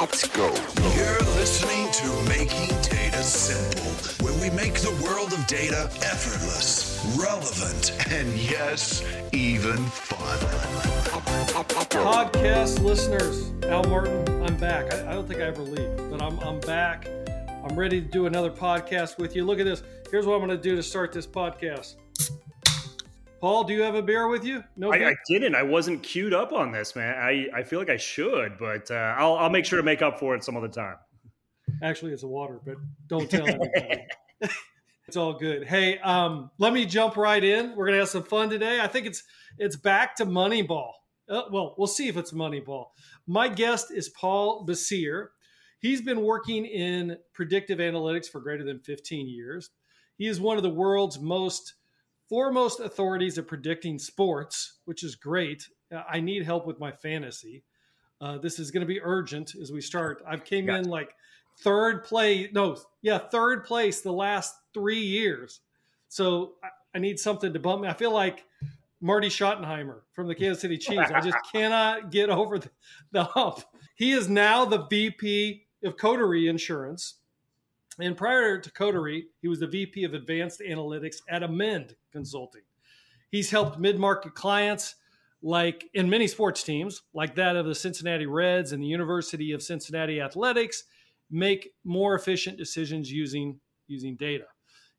Let's go. You're listening to Making Data Simple, where we make the world of data effortless, relevant, and yes, even fun. Podcast listeners, Al Martin, I'm back. I, I don't think I ever leave, but I'm, I'm back. I'm ready to do another podcast with you. Look at this. Here's what I'm going to do to start this podcast. Paul, do you have a beer with you? No, I, I, didn't. I wasn't queued up on this, man. I, I feel like I should, but uh, I'll I'll make sure to make up for it some other time. Actually, it's a water, but don't tell anybody. it's all good. Hey, um, let me jump right in. We're gonna have some fun today. I think it's it's back to Moneyball. Uh, well, we'll see if it's Moneyball. My guest is Paul Bessire. He's been working in predictive analytics for greater than 15 years. He is one of the world's most foremost authorities at predicting sports, which is great. Uh, I need help with my fantasy. Uh, this is going to be urgent as we start. I've came gotcha. in like third place. No, yeah, third place the last three years. So I, I need something to bump me. I feel like Marty Schottenheimer from the Kansas City Chiefs. I just cannot get over the, the hump. He is now the VP of Coterie Insurance. And prior to Coterie, he was the VP of Advanced Analytics at Amend Consulting. He's helped mid market clients like in many sports teams, like that of the Cincinnati Reds and the University of Cincinnati Athletics, make more efficient decisions using, using data.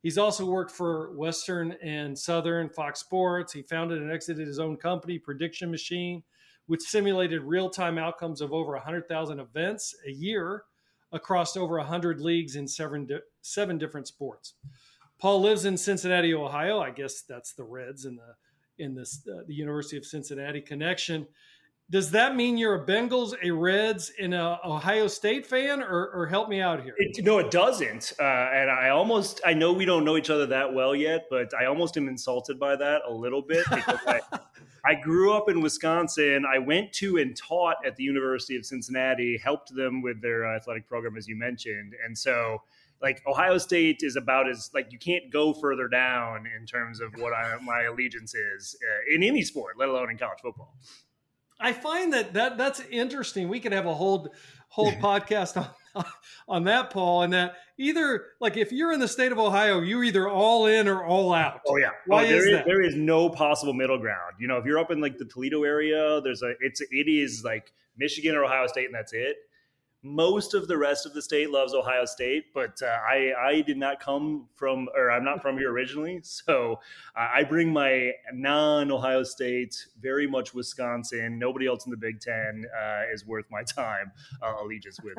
He's also worked for Western and Southern Fox Sports. He founded and exited his own company, Prediction Machine, which simulated real time outcomes of over 100,000 events a year across over 100 leagues in seven, di- seven different sports. Paul lives in Cincinnati, Ohio. I guess that's the Reds and the in this uh, the University of Cincinnati connection. Does that mean you're a Bengals, a Reds, and a Ohio State fan, or, or help me out here? It, no, it doesn't. Uh, and I almost, I know we don't know each other that well yet, but I almost am insulted by that a little bit because I, I grew up in Wisconsin. I went to and taught at the University of Cincinnati, helped them with their athletic program, as you mentioned, and so like Ohio State is about as like you can't go further down in terms of what I, my allegiance is uh, in any sport, let alone in college football. I find that that that's interesting. We could have a whole whole podcast on on that, Paul, and that either like if you're in the state of Ohio, you're either all in or all out. Oh yeah, why oh, is, is that? There is no possible middle ground. You know, if you're up in like the Toledo area, there's a it's it is like Michigan or Ohio State, and that's it most of the rest of the state loves Ohio State, but uh, I I did not come from or I'm not from here originally, so uh, I bring my non-Ohio State, very much Wisconsin. Nobody else in the Big Ten uh, is worth my time uh, allegiance with.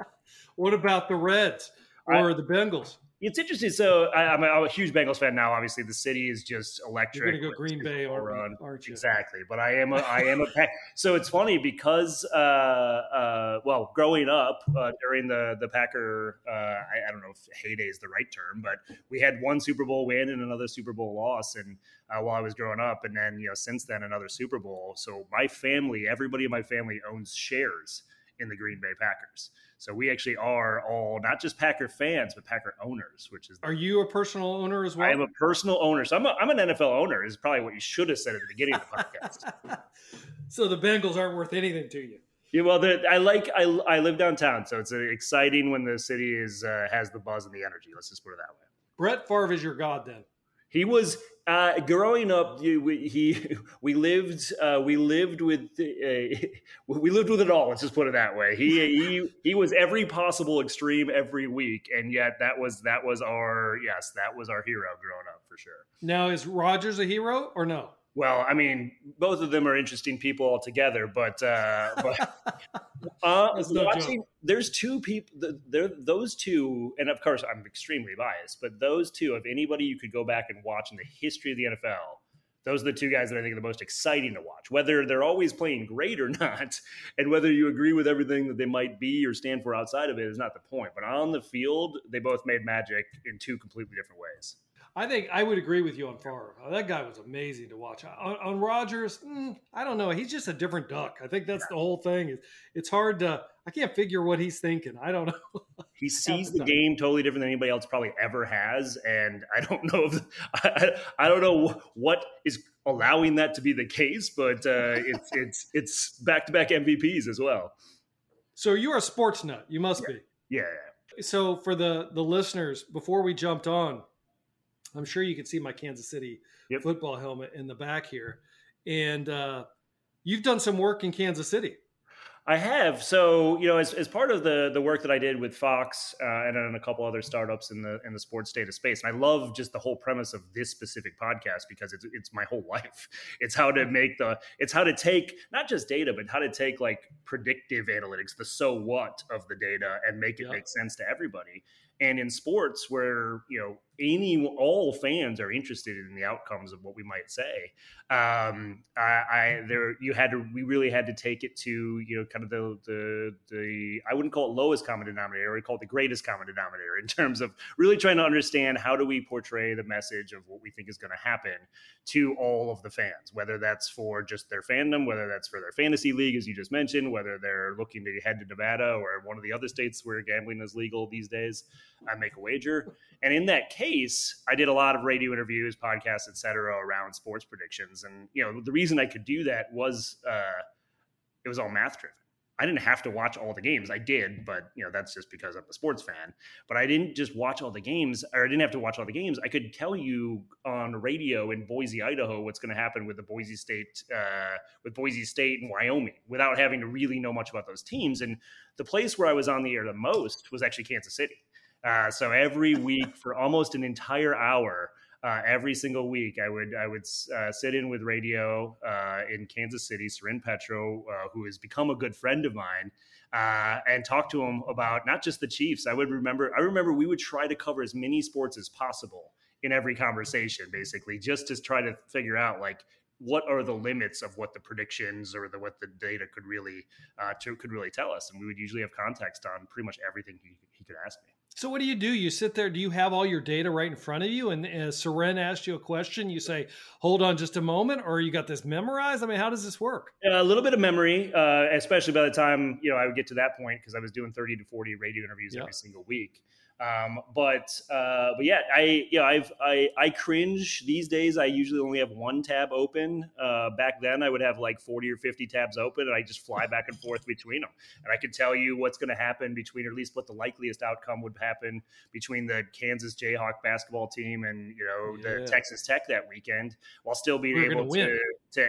what about the Reds or I, the Bengals? It's interesting. So I, am a, I'm a huge Bengals fan now. Obviously, the city is just electric. You're going to go Green Bay, run. aren't you? Exactly. But I am a I am a pack. so it's funny because uh, uh, well, growing up uh, during the the Packer, uh, I, I, don't know if heyday is the right term, but we had one Super Bowl win and another Super Bowl loss, and uh, while I was growing up, and then you know since then another Super Bowl. So my family, everybody in my family owns shares in the Green Bay Packers. So we actually are all not just Packer fans, but Packer owners, which is. Are you a personal owner as well? I am a personal owner. So I'm, a, I'm an NFL owner, is probably what you should have said at the beginning of the podcast. so the Bengals aren't worth anything to you. Yeah, well, I like I, I live downtown, so it's exciting when the city is uh, has the buzz and the energy. Let's just put it that way. Brett Favre is your god, then. He was uh, growing up. We, he we lived uh, we lived with uh, we lived with it all. Let's just put it that way. He he he was every possible extreme every week, and yet that was that was our yes that was our hero growing up for sure. Now is Rodgers a hero or no? Well, I mean, both of them are interesting people altogether, but uh, but uh, watching, there's two people. There, those two, and of course, I'm extremely biased, but those two, if anybody you could go back and watch in the history of the NFL, those are the two guys that I think are the most exciting to watch. Whether they're always playing great or not, and whether you agree with everything that they might be or stand for outside of it is not the point. But on the field, they both made magic in two completely different ways. I think I would agree with you on Favre. That guy was amazing to watch. On, on Rodgers, mm, I don't know. He's just a different duck. I think that's the whole thing. It's hard to. I can't figure what he's thinking. I don't know. He sees the game totally different than anybody else probably ever has, and I don't know if I, I don't know what is allowing that to be the case, but uh, it's it's it's back to back MVPs as well. So you're a sports nut. You must yeah. be. Yeah. So for the the listeners, before we jumped on, I'm sure you can see my Kansas City yep. football helmet in the back here, and uh, you've done some work in Kansas City. I have. So, you know, as, as part of the the work that I did with Fox uh, and then a couple other startups in the in the sports data space, and I love just the whole premise of this specific podcast because it's it's my whole life. It's how to make the it's how to take not just data, but how to take like predictive analytics, the so what of the data, and make it yeah. make sense to everybody. And in sports, where you know any all fans are interested in the outcomes of what we might say. Um, I, I, there you had to we really had to take it to you know kind of the the the I wouldn't call it lowest common denominator, would call it the greatest common denominator in terms of really trying to understand how do we portray the message of what we think is going to happen to all of the fans, whether that's for just their fandom, whether that's for their fantasy league, as you just mentioned, whether they're looking to head to Nevada or one of the other states where gambling is legal these days, I make a wager. And in that case I did a lot of radio interviews, podcasts, etc., around sports predictions, and you know the reason I could do that was uh, it was all math driven. I didn't have to watch all the games. I did, but you know that's just because I'm a sports fan. But I didn't just watch all the games, or I didn't have to watch all the games. I could tell you on radio in Boise, Idaho, what's going to happen with the Boise State, uh, with Boise State and Wyoming, without having to really know much about those teams. And the place where I was on the air the most was actually Kansas City. Uh, so every week for almost an entire hour, uh, every single week, I would I would uh, sit in with radio uh, in Kansas City, Soren Petro, uh, who has become a good friend of mine, uh, and talk to him about not just the Chiefs. I would remember I remember we would try to cover as many sports as possible in every conversation, basically, just to try to figure out like what are the limits of what the predictions or the what the data could really uh, to, could really tell us, and we would usually have context on pretty much everything he, he could ask me. So what do you do? You sit there. Do you have all your data right in front of you? And as Soren asked you a question, you say, "Hold on, just a moment," or you got this memorized? I mean, how does this work? a little bit of memory, uh, especially by the time you know I would get to that point because I was doing thirty to forty radio interviews yep. every single week. Um, but uh, but yeah, I you know I've I I cringe these days. I usually only have one tab open. Uh, back then, I would have like forty or fifty tabs open, and I just fly back and forth between them. And I could tell you what's going to happen between, or at least what the likeliest outcome would happen between the Kansas Jayhawk basketball team and you know yeah. the Texas Tech that weekend, while still being We're able to,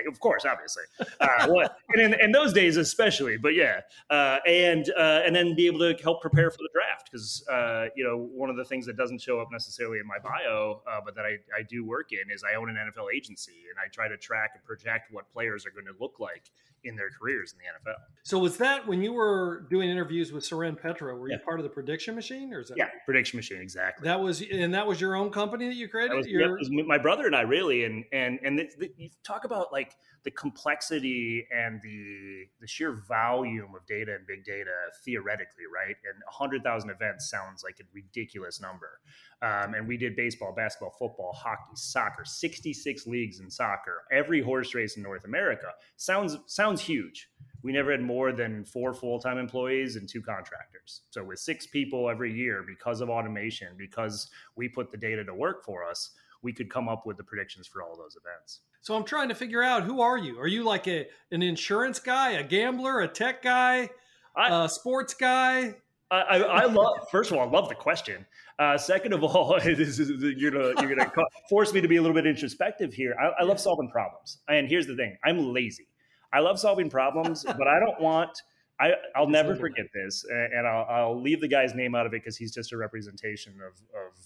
of course, obviously, uh, what and in, in, those days especially. But yeah, uh, and uh, and then be able to help prepare for the draft because uh, you know, one of the things that doesn't show up necessarily in my bio, uh, but that I, I do work in is I own an NFL agency and I try to track and project what players are going to look like in their careers in the NFL. So was that when you were doing interviews with Soren Petro, were yeah. you part of the prediction machine or is that? Yeah, prediction machine. Exactly. That was, and that was your own company that you created? That was, Your... was my brother and I really, and, and, and the, the, you talk about like the complexity and the, the sheer volume of data and big data theoretically, right? And a hundred thousand events sounds like a ridiculous number. Um, and we did baseball, basketball, football, hockey, soccer, 66 leagues in soccer, every horse race in North America. Sounds sounds huge. We never had more than four full time employees and two contractors. So with six people every year, because of automation, because we put the data to work for us, we could come up with the predictions for all those events. So I'm trying to figure out who are you? Are you like a an insurance guy, a gambler, a tech guy, I, a sports guy? I, I, love. First of all, I love the question. Uh, second of all, this is, you're gonna you're gonna force me to be a little bit introspective here. I, I love solving problems, and here's the thing: I'm lazy. I love solving problems, but I don't want. I, I'll never forget this, and I'll, I'll leave the guy's name out of it because he's just a representation of of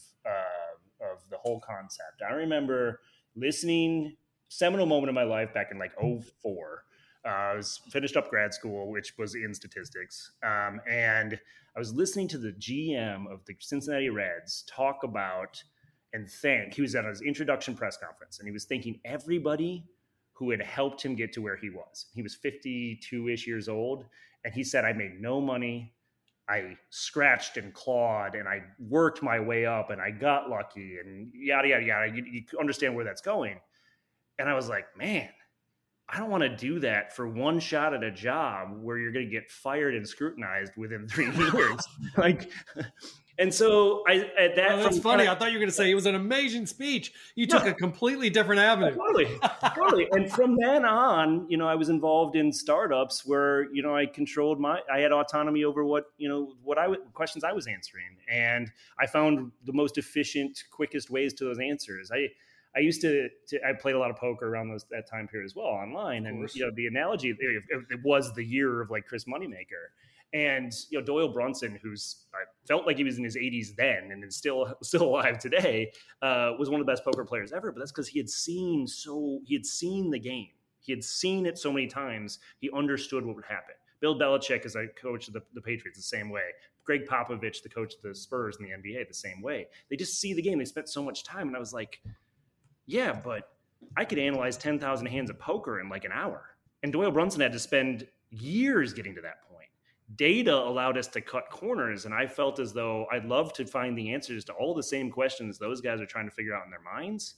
whole concept. I remember listening seminal moment in my life back in like 04 uh, I was finished up grad school, which was in statistics, um, and I was listening to the GM of the Cincinnati Reds talk about and thank. He was at his introduction press conference, and he was thanking everybody who had helped him get to where he was. He was 52 ish years old, and he said, "I made no money. I scratched and clawed, and I worked my way up, and I got lucky, and yada yada yada." You, you understand where that's going, and I was like, man I don't want to do that for one shot at a job where you're going to get fired and scrutinized within three years. like, and so I at that. Oh, that's funny. I thought you were going to say it was an amazing speech. You took a completely different avenue. Totally, totally. And from then on, you know, I was involved in startups where you know I controlled my, I had autonomy over what you know what I questions I was answering, and I found the most efficient, quickest ways to those answers. I. I used to, to, I played a lot of poker around those, that time period as well online, and you know the analogy it, it was the year of like Chris Moneymaker, and you know Doyle Brunson, who's I felt like he was in his 80s then and is still still alive today, uh, was one of the best poker players ever. But that's because he had seen so he had seen the game. He had seen it so many times. He understood what would happen. Bill Belichick is a coach of the, the Patriots the same way. Gregg Popovich, the coach of the Spurs in the NBA, the same way. They just see the game. They spent so much time, and I was like, yeah, but I could analyze 10,000 hands of poker in like an hour. And Doyle Brunson had to spend years getting to that point data allowed us to cut corners and i felt as though i'd love to find the answers to all the same questions those guys are trying to figure out in their minds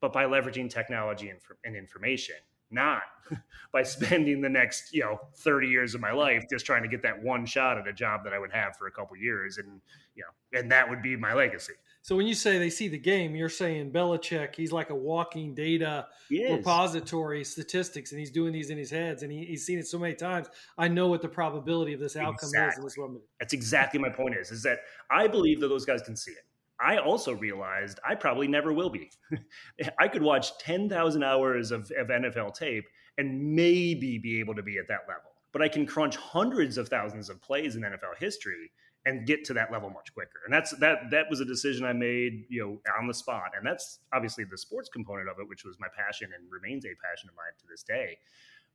but by leveraging technology and, information not by spending the next you know 30 years of my life just trying to get that one shot at a job that i would have for a couple years and you know and that would be my legacy so when you say they see the game, you're saying Belichick, he's like a walking data repository, statistics, and he's doing these in his heads, and he, he's seen it so many times. I know what the probability of this outcome exactly. is in this moment. That's exactly my point. Is is that I believe that those guys can see it. I also realized I probably never will be. I could watch ten thousand hours of, of NFL tape and maybe be able to be at that level, but I can crunch hundreds of thousands of plays in NFL history and get to that level much quicker. And that's that that was a decision I made, you know, on the spot. And that's obviously the sports component of it, which was my passion and remains a passion of mine to this day.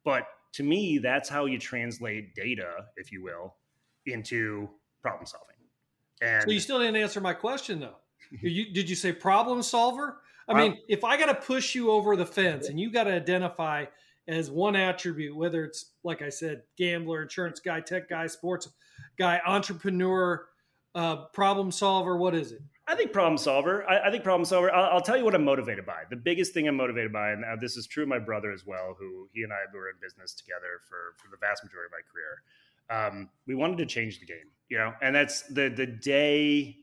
But to me, that's how you translate data, if you will, into problem solving. And so you still didn't answer my question though. you, did you say problem solver? I mean, um, if I got to push you over the fence and you got to identify as one attribute, whether it's like I said, gambler, insurance guy, tech guy, sports guy, entrepreneur, uh, problem solver? What is it? I think problem solver. I, I think problem solver. I'll, I'll, tell you what I'm motivated by. The biggest thing I'm motivated by, and this is true of my brother as well, who he and I were in business together for, for the vast majority of my career. Um, we wanted to change the game, you know, and that's the the day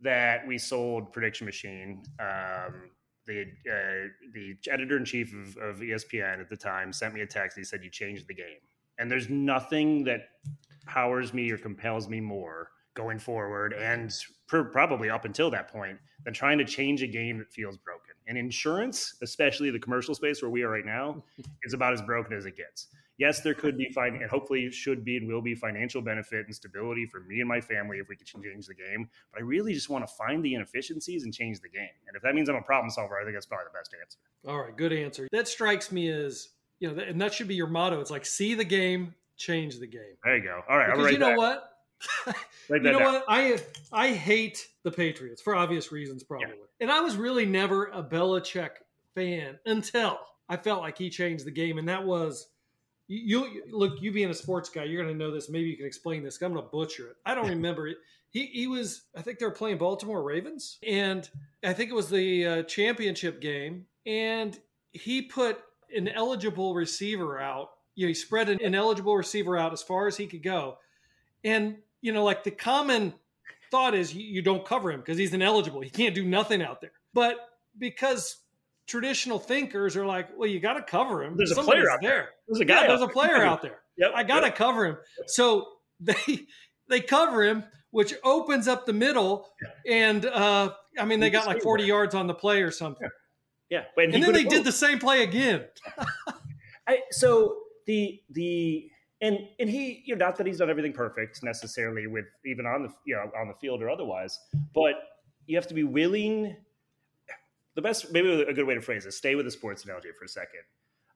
that we sold Prediction Machine. Um, the uh, the editor in chief of, of ESPN at the time sent me a text. He said, "You changed the game," and there's nothing that powers me or compels me more going forward and per, probably up until that point than trying to change a game that feels broken. And insurance, especially the commercial space where we are right now, is about as broken as it gets. Yes, there could be fine and hopefully should be and will be financial benefit and stability for me and my family if we could change the game. But I really just want to find the inefficiencies and change the game. And if that means I'm a problem solver, I think that's probably the best answer. All right, good answer. That strikes me as you know, and that should be your motto. It's like see the game, change the game. There you go. All right, because you know what? you know down. what? I I hate the Patriots for obvious reasons, probably. Yeah. And I was really never a Belichick fan until I felt like he changed the game, and that was you, you look. You being a sports guy, you're going to know this. Maybe you can explain this. I'm going to butcher it. I don't remember it. He he was. I think they were playing Baltimore Ravens, and I think it was the uh, championship game, and he put an eligible receiver out you know, he spread an ineligible receiver out as far as he could go. And, you know, like the common thought is you, you don't cover him because he's ineligible. He can't do nothing out there. But because traditional thinkers are like, well, you got to cover him. There's Somebody's a player out there. there. There's a guy. Yeah, there's a player out there. Yep, I got to yep. cover him. So they they cover him, which opens up the middle. And uh, I mean, they got like 40 yards on the play or something. Yeah. yeah. And, and then they did the same play again. I, so the the and and he you know not that he's done everything perfect necessarily with even on the you know on the field or otherwise, but you have to be willing. The best maybe a good way to phrase it. Stay with the sports analogy for a second.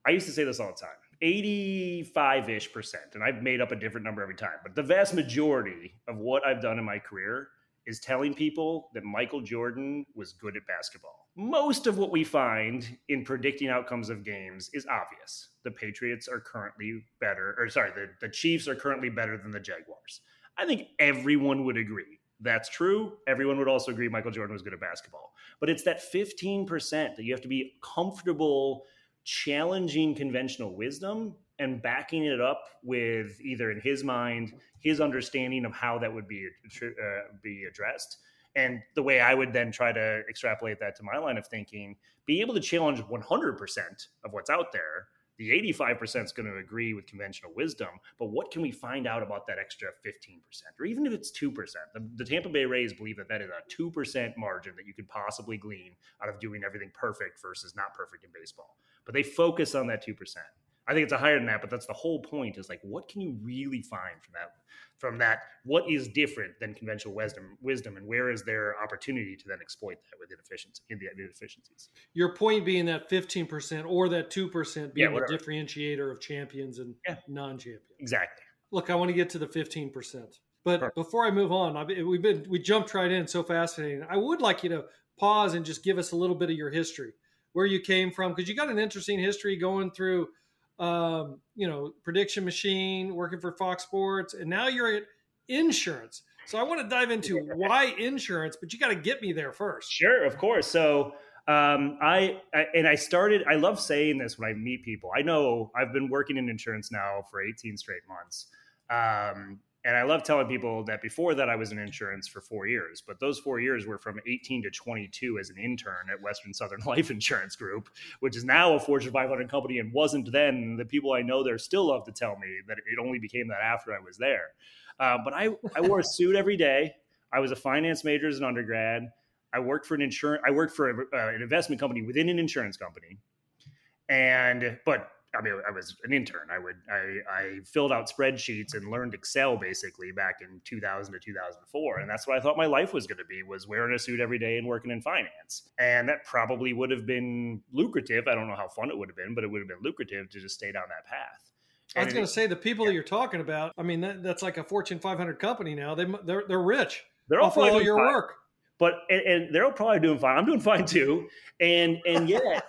I used to say this all the time. 85 ish percent, and I've made up a different number every time, but the vast majority of what I've done in my career is telling people that Michael Jordan was good at basketball. Most of what we find in predicting outcomes of games is obvious. The Patriots are currently better, or sorry, the, the Chiefs are currently better than the Jaguars. I think everyone would agree. That's true. Everyone would also agree Michael Jordan was good at basketball. But it's that 15% that you have to be comfortable challenging conventional wisdom and backing it up with either in his mind his understanding of how that would be uh, be addressed and the way i would then try to extrapolate that to my line of thinking be able to challenge 100% of what's out there the 85% is going to agree with conventional wisdom, but what can we find out about that extra 15%? Or even if it's 2%, the, the, Tampa Bay Rays believe that that is a 2% margin that you could possibly glean out of doing everything perfect versus not perfect in baseball. But they focus on that 2%. I think it's a higher than that, but that's the whole point is like, what can you really find from that? From that, what is different than conventional wisdom? Wisdom, and where is there opportunity to then exploit that with inefficiency in the inefficiencies? Your point being that fifteen percent or that two percent being yeah, the differentiator of champions and yeah. non-champions. Exactly. Look, I want to get to the fifteen percent, but Perfect. before I move on, we've been we jumped right in, so fascinating. I would like you to pause and just give us a little bit of your history, where you came from, because you got an interesting history going through um, you know, prediction machine, working for Fox Sports, and now you're at insurance. So I want to dive into why insurance, but you got to get me there first. Sure, of course. So um, I, I, and I started. I love saying this when I meet people. I know I've been working in insurance now for 18 straight months. Um, and I love telling people that before that I was in insurance for four years, but those four years were from 18 to 22 as an intern at Western Southern Life Insurance Group, which is now a Fortune 500 company and wasn't then. The people I know there still love to tell me that it only became that after I was there. Uh, but I, I wore a suit every day. I was a finance major as an undergrad. I worked for an insurance. I worked for a, uh, an investment company within an insurance company, and but I mean, I was an intern. I would I, I filled out spreadsheets and learned Excel basically back in 2000 to 2004, and that's what I thought my life was going to be was wearing a suit every day and working in finance. And that probably would have been lucrative. I don't know how fun it would have been, but it would have been lucrative to just stay down that path. I was going to say the people yeah. that you're talking about. I mean, that, that's like a Fortune 500 company now. They they're they're rich. They're all all your fine. work. But and, and they're all probably doing fine. I'm doing fine too. And and yet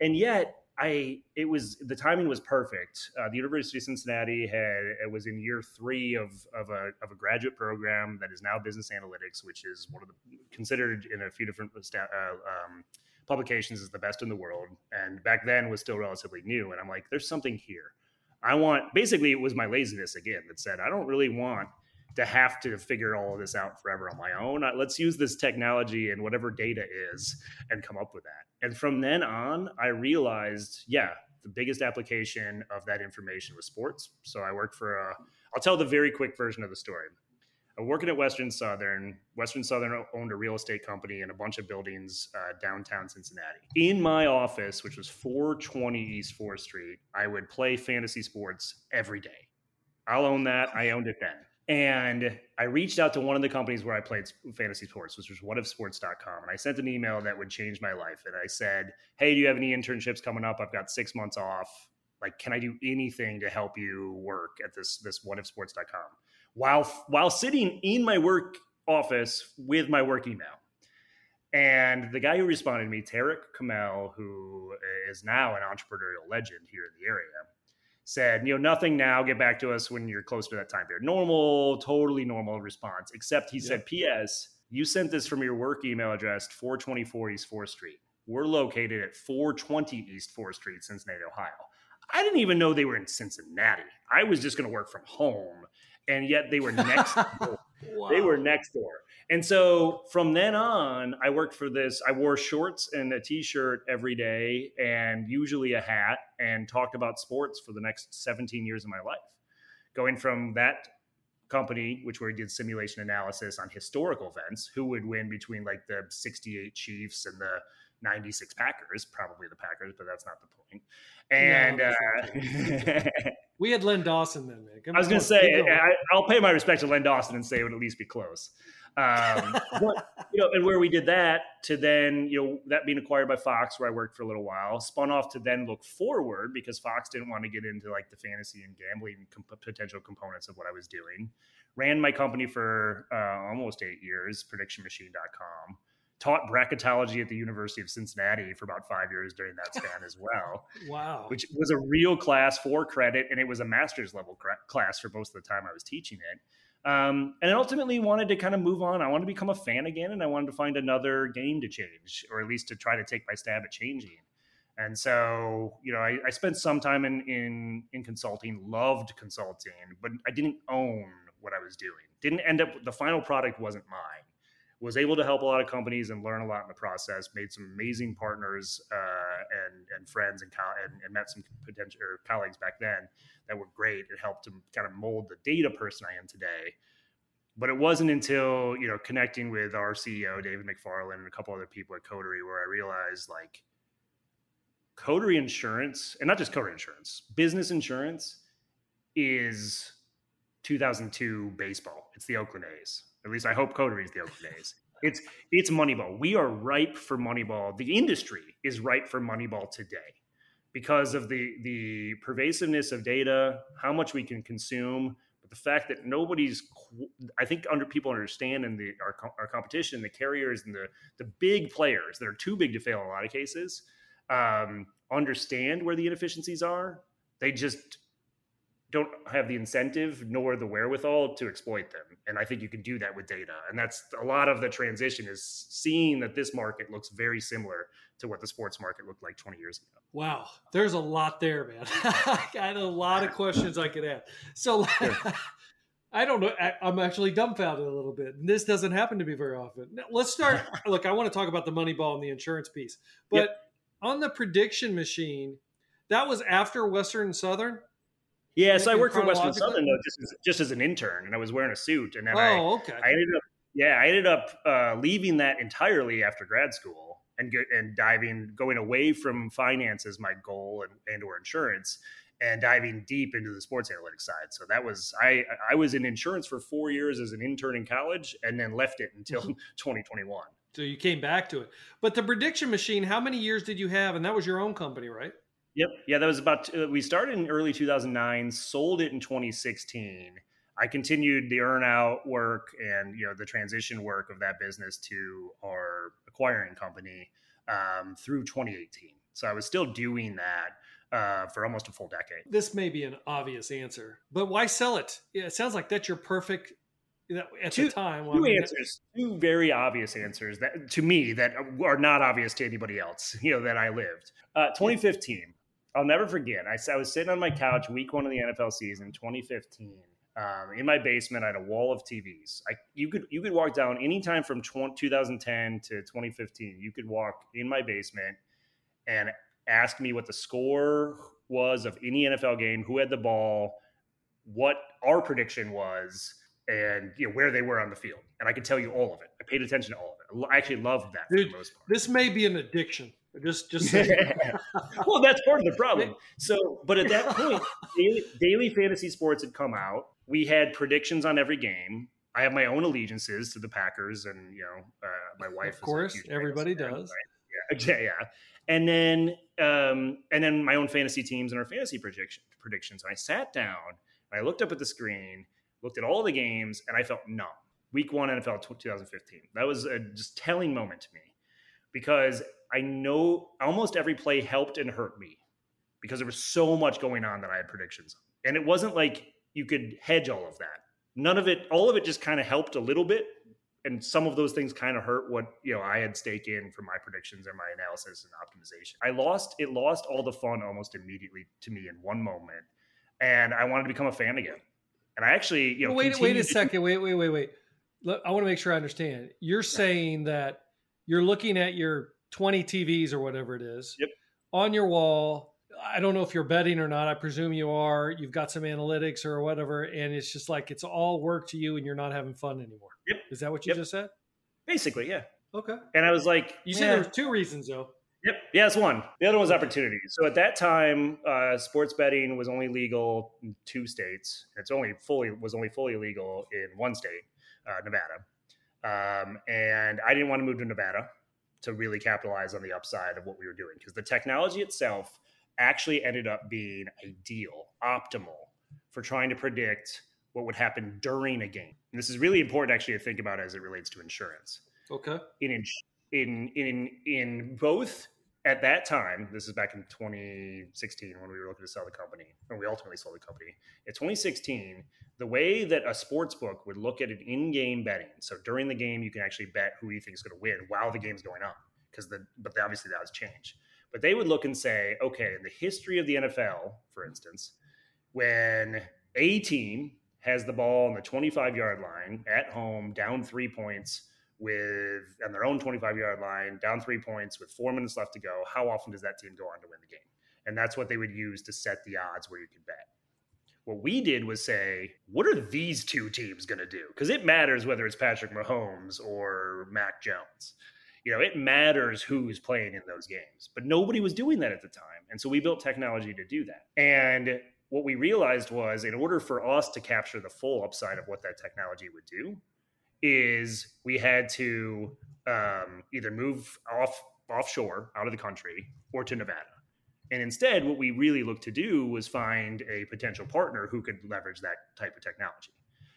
and yet I it was the timing was perfect. Uh, the University of Cincinnati had it was in year three of of a of a graduate program that is now business analytics, which is one of the considered in a few different uh, um, publications as the best in the world, and back then was still relatively new. And I'm like, there's something here. I want basically it was my laziness again that said I don't really want to have to figure all of this out forever on my own. Let's use this technology and whatever data is and come up with that. And from then on, I realized, yeah, the biggest application of that information was sports. So I worked for a, I'll tell the very quick version of the story. I'm working at Western Southern. Western Southern owned a real estate company and a bunch of buildings uh, downtown Cincinnati. In my office, which was 420 East 4th Street, I would play fantasy sports every day. I'll own that. I owned it then. And I reached out to one of the companies where I played fantasy sports, which was whatifsports.com. And I sent an email that would change my life. And I said, Hey, do you have any internships coming up? I've got six months off. Like, can I do anything to help you work at this, this whatifsports.com? While, while sitting in my work office with my work email. And the guy who responded to me, Tarek Kamel, who is now an entrepreneurial legend here in the area, said, you know, nothing now, get back to us when you're close to that time period. Normal, totally normal response, except he yeah. said, P.S., you sent this from your work email address, 424 East 4th Street. We're located at 420 East 4th Street, Cincinnati, Ohio. I didn't even know they were in Cincinnati. I was just going to work from home. And yet they were next door. Wow. They were next door. And so from then on, I worked for this. I wore shorts and a t shirt every day and usually a hat and talked about sports for the next 17 years of my life. Going from that company, which where we did simulation analysis on historical events, who would win between like the 68 Chiefs and the 96 Packers, probably the Packers, but that's not the point. And no, uh, we had Len Dawson then, man. Come I was going to say, I, will pay my respect to Len Dawson and say it would at least be close. Um, but, you know, and where we did that to then, you know, that being acquired by Fox, where I worked for a little while, spun off to then look forward because Fox didn't want to get into like the fantasy and gambling comp- potential components of what I was doing. Ran my company for uh, almost eight years, predictionmachine.com. Taught bracketology at the University of Cincinnati for about five years during that span as well. Wow. Which was a real class for credit, and it was a master's level class for most of the time I was teaching it. Um, and I ultimately wanted to kind of move on. I wanted to become a fan again, and I wanted to find another game to change, or at least to try to take my stab at changing. And so, you know, I, I spent some time in, in in consulting, loved consulting, but I didn't own what I was doing. Didn't end up the final product wasn't mine. Was able to help a lot of companies and learn a lot in the process. Made some amazing partners uh, and and friends and, and, and met some potential colleagues back then that were great. It helped to kind of mold the data person I am today. But it wasn't until you know connecting with our CEO David McFarland and a couple other people at Coterie where I realized like Coterie Insurance, and not just Coterie Insurance, business insurance is 2002 baseball. It's the Oakland A's. At least I hope Coterie is the Oakland A's. It's it's Moneyball. We are ripe for Moneyball. The industry is ripe for Moneyball today because of the the pervasiveness of data, how much we can consume, but the fact that nobody's I think under people understand in the our, our competition, the carriers and the the big players that are too big to fail in a lot of cases um, understand where the inefficiencies are. They just don't have the incentive nor the wherewithal to exploit them. And I think you can do that with data. And that's a lot of the transition is seeing that this market looks very similar to what the sports market looked like 20 years ago. Wow. There's a lot there, man. I had a lot of questions I could ask. So I don't know. I, am actually dumbfounded a little bit. And this doesn't happen to me very often. Now, let's start. look, I want to talk about the money ball and the insurance piece. But yep on the prediction machine, that was after Western and Southern. Yeah, so I worked for Western Southern though, just as, just as an intern, and I was wearing a suit. And then oh, I, okay. I ended up, yeah, I ended up uh, leaving that entirely after grad school and get, and diving, going away from finance as my goal and, and or insurance, and diving deep into the sports analytics side. So that was I I was in insurance for four years as an intern in college, and then left it until 2021. So you came back to it. But the prediction machine, how many years did you have? And that was your own company, right? Yep. Yeah, that was about, uh, we started in early 2009, sold it in 2016. I continued the earnout work and, you know, the transition work of that business to our acquiring company um, through 2018. So I was still doing that uh, for almost a full decade. This may be an obvious answer, but why sell it? Yeah, It sounds like that's your perfect at two, the time. Well, two I mean, answers, two very obvious answers that to me that are not obvious to anybody else. You know that I lived. Uh, 2015. I'll never forget. I, I, was sitting on my couch week one of the NFL season, 2015. Um, in my basement, I had a wall of TVs. I, you could you could walk down anytime from 20, 2010 to 2015. You could walk in my basement and ask me what the score was of any NFL game, who had the ball, what our prediction was, and you know where they were on the field, and I could tell you all of it. I paid attention to all of it. I actually loved that Dude, for the most part. This may be an addiction. Just, just well, that's part of the problem. So, but at that point, daily, daily fantasy sports had come out. We had predictions on every game. I have my own allegiances to the Packers, and you know, uh, my wife. Of course, everybody does. Right? Yeah, yeah, and then um, and then my own fantasy teams and our fantasy prediction predictions. And I sat down, I looked up at the screen, looked at all the games, and I felt numb. Week one NFL 2015. That was a just telling moment to me because I know almost every play helped and hurt me because there was so much going on that I had predictions. And it wasn't like you could hedge all of that. None of it, all of it just kind of helped a little bit. And some of those things kind of hurt what, you know, I had stake in for my predictions and my analysis and optimization. I lost, it lost all the fun almost immediately to me in one moment. And I wanted to become a fan again. And I actually, you know, wait, wait a second, wait, wait, wait, wait. Look, I want to make sure I understand. You're saying that you're looking at your 20 TVs or whatever it is yep. on your wall. I don't know if you're betting or not. I presume you are. You've got some analytics or whatever, and it's just like it's all work to you, and you're not having fun anymore. Yep. Is that what you yep. just said? Basically, yeah. Okay. And I was like, you said there were two reasons though. Yep. Yeah, it's one. The other was opportunity. So at that time, uh, sports betting was only legal in two states. It's only fully was only fully legal in one state, uh, Nevada. Um, and I didn't want to move to Nevada to really capitalize on the upside of what we were doing because the technology itself actually ended up being ideal, optimal for trying to predict what would happen during a game. And this is really important actually to think about as it relates to insurance. Okay. In in in in both at that time, this is back in 2016 when we were looking to sell the company, and we ultimately sold the company. In 2016, the way that a sports book would look at an in-game betting, so during the game, you can actually bet who you think is going to win while the game's going on, because the but obviously that has changed. but they would look and say, okay, in the history of the NFL, for instance, when a team has the ball on the 25 yard line at home, down three points with on their own 25 yard line, down three points with four minutes left to go, how often does that team go on to win the game? And that's what they would use to set the odds where you could bet. What we did was say, what are these two teams going to do? Because it matters whether it's Patrick Mahomes or Mac Jones. You know, it matters who's playing in those games. But nobody was doing that at the time. And so we built technology to do that. And what we realized was in order for us to capture the full upside of what that technology would do, is we had to um, either move off offshore out of the country or to Nevada. And instead, what we really looked to do was find a potential partner who could leverage that type of technology.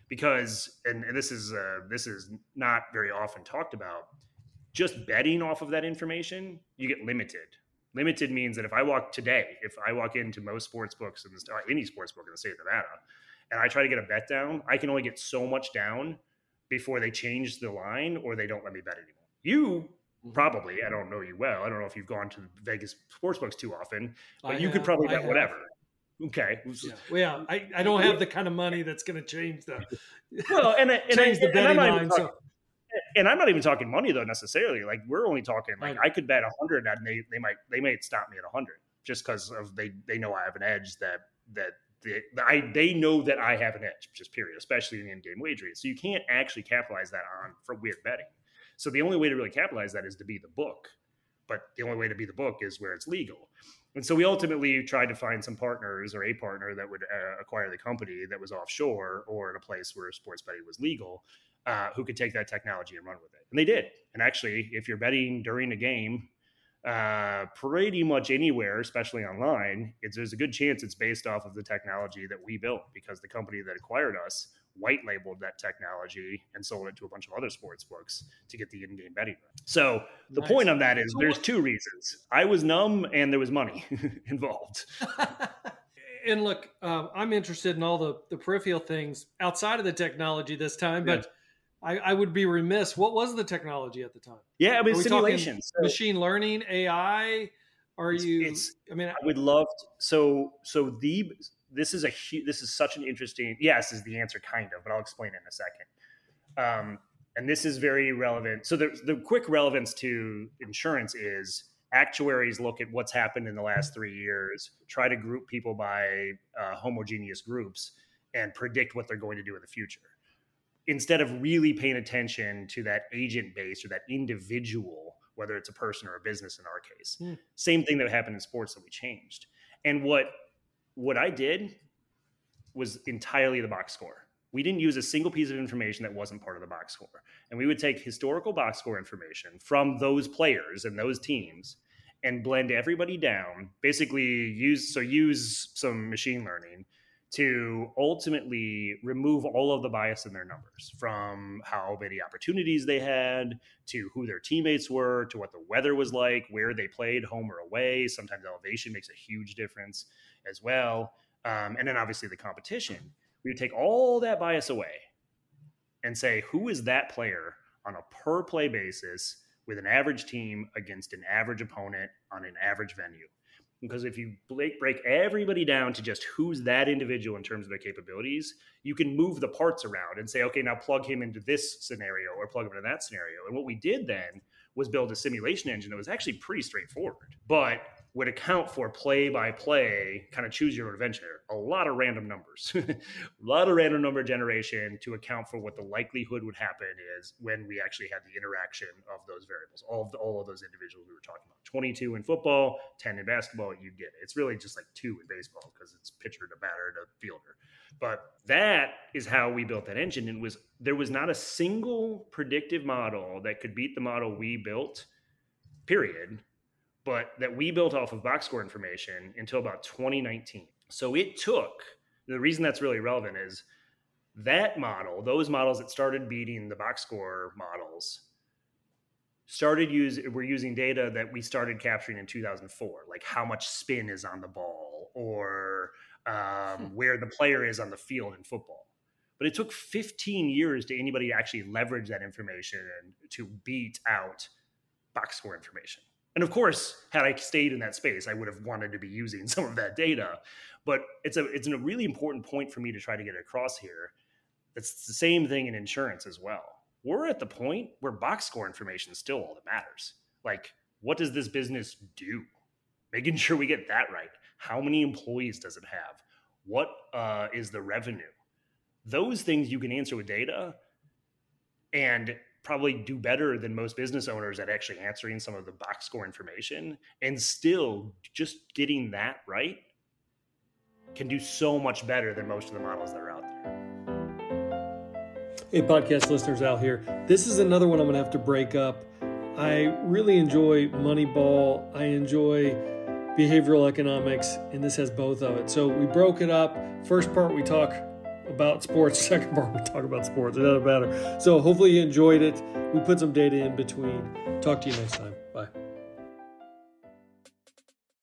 Because, and, and this is uh, this is not very often talked about, just betting off of that information, you get limited. Limited means that if I walk today, if I walk into most sports books in this, any sports book in the state of Nevada, and I try to get a bet down, I can only get so much down before they change the line or they don't let me bet anymore. You mm-hmm. probably, I don't know you well. I don't know if you've gone to Vegas sports books too often, but I you have, could probably bet whatever. Okay. Yeah. Well, yeah, I, I don't have the kind of money that's going to change the well, and, and change I, the betting line. Talking, so and I'm not even talking money though necessarily. Like we're only talking like right. I could bet a hundred and they they might they might stop me at a hundred just because of they they know I have an edge that that they, I they know that I have an edge, just period, especially in in-game wagering. So you can't actually capitalize that on for weird betting. So the only way to really capitalize that is to be the book. But the only way to be the book is where it's legal. And so we ultimately tried to find some partners or a partner that would uh, acquire the company that was offshore or in a place where sports betting was legal uh, who could take that technology and run with it. And they did. And actually, if you're betting during a game, uh, pretty much anywhere, especially online, there's a good chance it's based off of the technology that we built because the company that acquired us white labeled that technology and sold it to a bunch of other sports books to get the in-game betting. So the nice. point of that is there's two reasons. I was numb and there was money involved. and look, um, I'm interested in all the the peripheral things outside of the technology this time, but. Yeah I, I, would be remiss. What was the technology at the time? Yeah, I mean simulations, so machine learning, AI. Are it's, you? It's, I mean, I would love to, so so the this is a this is such an interesting. Yes, is the answer kind of, but I'll explain in a second. Um, and this is very relevant. So the the quick relevance to insurance is actuaries look at what's happened in the last three years, try to group people by uh, homogeneous groups, and predict what they're going to do in the future instead of really paying attention to that agent base or that individual, whether it's a person or a business in our case. Mm. Same thing that happened in sports that we changed. And what what I did was entirely the box score. We didn't use a single piece of information that wasn't part of the box score. And we would take historical box score information from those players and those teams and blend everybody down. Basically use so use some machine learning to ultimately remove all of the bias in their numbers from how many opportunities they had to who their teammates were to what the weather was like where they played home or away. Sometimes elevation makes a huge difference as well. Um, and then obviously the competition. We would take all that bias away and say who is that player on a per play basis with an average team against an average opponent on an average venue because if you break everybody down to just who's that individual in terms of their capabilities, you can move the parts around and say, okay, now plug him into this scenario or plug him into that scenario. And what we did then was build a simulation engine that was actually pretty straightforward. But would account for play by play, kind of choose your adventure. A lot of random numbers, a lot of random number generation to account for what the likelihood would happen is when we actually had the interaction of those variables, all of the, all of those individuals we were talking about. 22 in football, 10 in basketball, you get it. It's really just like two in baseball because it's pitcher to batter to fielder. But that is how we built that engine. And was there was not a single predictive model that could beat the model we built, period but that we built off of box score information until about 2019. So it took the reason that's really relevant is that model, those models that started beating the box score models, started use we're using data that we started capturing in 2004, like how much spin is on the ball or um, hmm. where the player is on the field in football. But it took 15 years to anybody to actually leverage that information to beat out box score information And of course, had I stayed in that space, I would have wanted to be using some of that data. But it's a it's a really important point for me to try to get across here. It's the same thing in insurance as well. We're at the point where box score information is still all that matters. Like, what does this business do? Making sure we get that right. How many employees does it have? What uh, is the revenue? Those things you can answer with data and probably do better than most business owners at actually answering some of the box score information. And still, just getting that right can do so much better than most of the models that are out there. Hey, podcast listeners out here. This is another one I'm going to have to break up. I really enjoy Moneyball. I enjoy behavioral economics, and this has both of it. So we broke it up. First part, we talk about sports. Second part, we talk about sports. It doesn't matter. So hopefully you enjoyed it. We put some data in between. Talk to you next time.